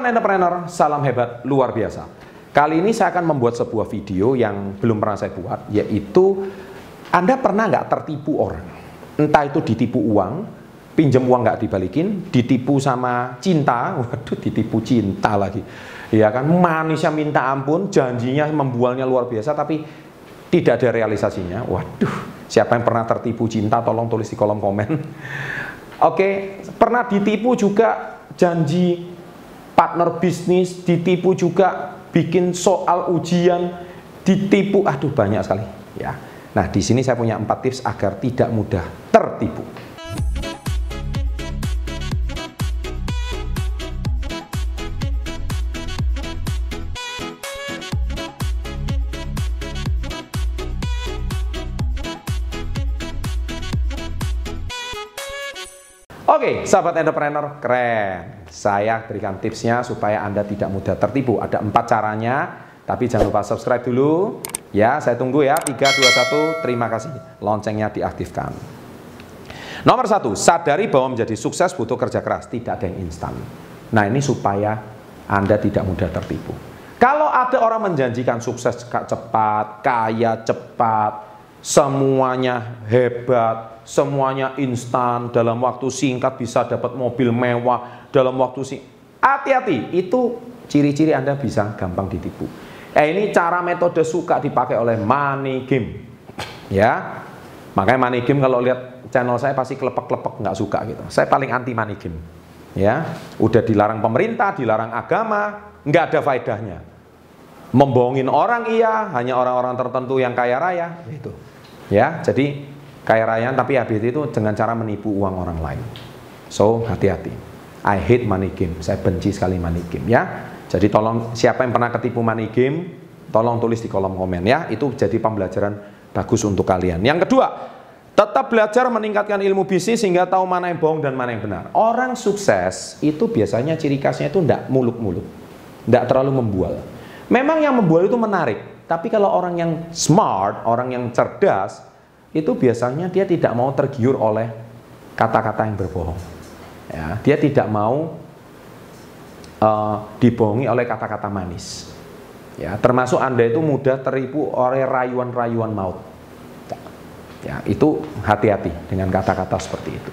Sobat entrepreneur, salam hebat luar biasa. Kali ini saya akan membuat sebuah video yang belum pernah saya buat, yaitu Anda pernah nggak tertipu orang? Entah itu ditipu uang, pinjam uang nggak dibalikin, ditipu sama cinta, waduh ditipu cinta lagi. Ya kan, manisnya minta ampun, janjinya membualnya luar biasa, tapi tidak ada realisasinya. Waduh, siapa yang pernah tertipu cinta, tolong tulis di kolom komen. Oke, pernah ditipu juga janji partner bisnis, ditipu juga bikin soal ujian, ditipu, aduh banyak sekali ya. Nah, di sini saya punya empat tips agar tidak mudah tertipu. Oke, sahabat entrepreneur, keren. Saya berikan tipsnya supaya Anda tidak mudah tertipu. Ada empat caranya, tapi jangan lupa subscribe dulu. Ya, saya tunggu ya. 3, 2, 1, terima kasih. Loncengnya diaktifkan. Nomor satu, sadari bahwa menjadi sukses butuh kerja keras, tidak ada yang instan. Nah ini supaya Anda tidak mudah tertipu. Kalau ada orang menjanjikan sukses cepat, kaya cepat, semuanya hebat, semuanya instan, dalam waktu singkat bisa dapat mobil mewah, dalam waktu singkat. Hati-hati, itu ciri-ciri Anda bisa gampang ditipu. Eh ini cara metode suka dipakai oleh money game. Ya, makanya money game kalau lihat channel saya pasti kelepek-kelepek nggak suka gitu. Saya paling anti money game. Ya, udah dilarang pemerintah, dilarang agama, nggak ada faedahnya. Membohongin orang iya, hanya orang-orang tertentu yang kaya raya, itu. Ya, jadi kaya raya tapi habis itu dengan cara menipu uang orang lain. So, hati-hati. I hate money game. Saya benci sekali money game ya. Jadi tolong siapa yang pernah ketipu money game, tolong tulis di kolom komen ya. Itu jadi pembelajaran bagus untuk kalian. Yang kedua, tetap belajar meningkatkan ilmu bisnis sehingga tahu mana yang bohong dan mana yang benar. Orang sukses itu biasanya ciri khasnya itu tidak muluk-muluk. Tidak terlalu membual. Memang yang membual itu menarik. Tapi kalau orang yang smart, orang yang cerdas, itu biasanya dia tidak mau tergiur oleh kata-kata yang berbohong. Ya, dia tidak mau uh, dibohongi oleh kata-kata manis. Ya, termasuk Anda itu mudah teripu oleh rayuan-rayuan maut. Ya, itu hati-hati dengan kata-kata seperti itu.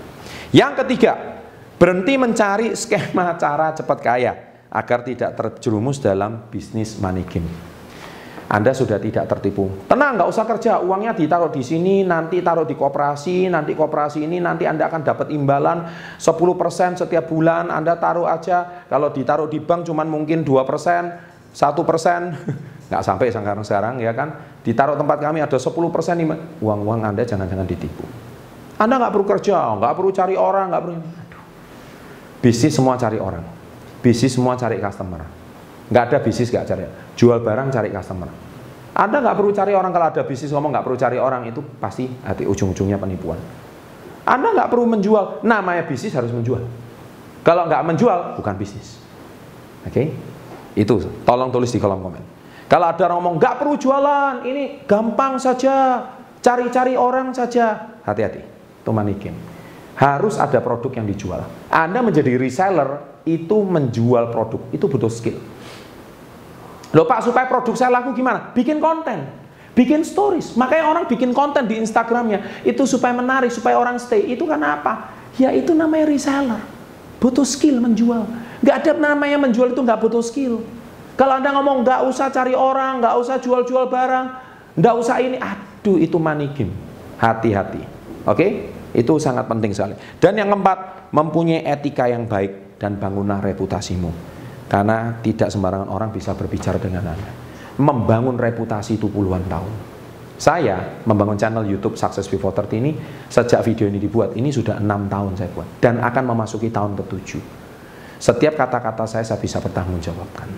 Yang ketiga, berhenti mencari skema cara cepat kaya agar tidak terjerumus dalam bisnis money game. Anda sudah tidak tertipu. Tenang, nggak usah kerja, uangnya ditaruh di sini, nanti taruh di koperasi, nanti koperasi ini nanti Anda akan dapat imbalan 10% setiap bulan, Anda taruh aja. Kalau ditaruh di bank cuman mungkin 2%, 1%, nggak sampai sekarang-sekarang ya kan. Ditaruh tempat kami ada 10% uang-uang Anda jangan-jangan ditipu. Anda nggak perlu kerja, nggak perlu cari orang, nggak perlu. Aduh. Bisnis semua cari orang, bisnis semua cari customer. Nggak ada bisnis nggak cari. Jual barang cari customer. Anda nggak perlu cari orang kalau ada bisnis ngomong nggak perlu cari orang itu pasti hati ujung-ujungnya penipuan. Anda nggak perlu menjual. Namanya bisnis harus menjual. Kalau nggak menjual bukan bisnis. Oke? Okay? Itu tolong tulis di kolom komen. Kalau ada orang ngomong nggak perlu jualan, ini gampang saja, cari-cari orang saja. Hati-hati, itu manikin. Harus ada produk yang dijual. Anda menjadi reseller itu menjual produk, itu butuh skill. Loh Pak, supaya produk saya laku gimana? Bikin konten, bikin stories. Makanya orang bikin konten di Instagramnya itu supaya menarik, supaya orang stay. Itu karena apa? Ya itu namanya reseller. Butuh skill menjual. Gak ada namanya menjual itu gak butuh skill. Kalau Anda ngomong gak usah cari orang, gak usah jual-jual barang, gak usah ini, aduh itu money game. Hati-hati. Oke? Itu sangat penting sekali. Dan yang keempat, mempunyai etika yang baik dan bangunlah reputasimu. Karena tidak sembarangan orang bisa berbicara dengan Anda. Membangun reputasi itu puluhan tahun. Saya membangun channel YouTube Success Before 30 ini sejak video ini dibuat, ini sudah enam tahun saya buat dan akan memasuki tahun ketujuh. Setiap kata-kata saya saya bisa bertanggungjawabkan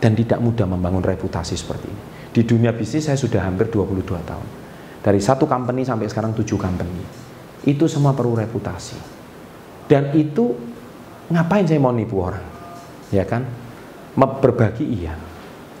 dan tidak mudah membangun reputasi seperti ini. Di dunia bisnis saya sudah hampir 22 tahun. Dari satu company sampai sekarang tujuh company. Itu semua perlu reputasi. Dan itu ngapain saya mau nipu orang? Ya kan? Berbagi iya.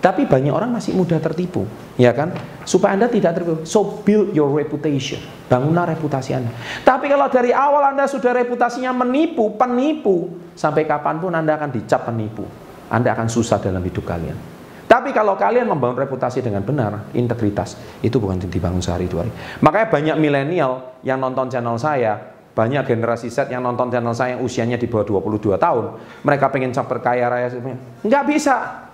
Tapi banyak orang masih mudah tertipu, ya kan? Supaya Anda tidak tertipu. So build your reputation. Bangunlah reputasi Anda. Tapi kalau dari awal Anda sudah reputasinya menipu, penipu, sampai kapan pun Anda akan dicap penipu. Anda akan susah dalam hidup kalian. Tapi kalau kalian membangun reputasi dengan benar, integritas, itu bukan dibangun sehari dua hari. Makanya banyak milenial yang nonton channel saya, banyak generasi Z yang nonton channel saya yang usianya di bawah 22 tahun. Mereka pengen capai kaya raya. Nggak bisa.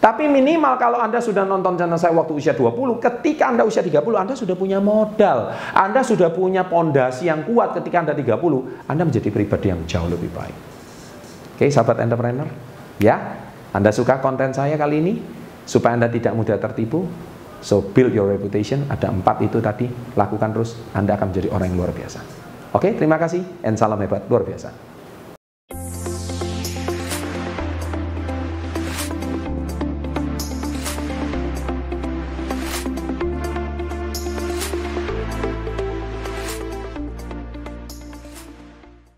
Tapi minimal kalau Anda sudah nonton channel saya waktu usia 20, ketika Anda usia 30, Anda sudah punya modal. Anda sudah punya pondasi yang kuat ketika Anda 30, Anda menjadi pribadi yang jauh lebih baik. Oke, sahabat entrepreneur. Ya, Anda suka konten saya kali ini? supaya Anda tidak mudah tertipu. So build your reputation, ada empat itu tadi, lakukan terus, Anda akan menjadi orang yang luar biasa. Oke, terima kasih, and salam hebat, luar biasa.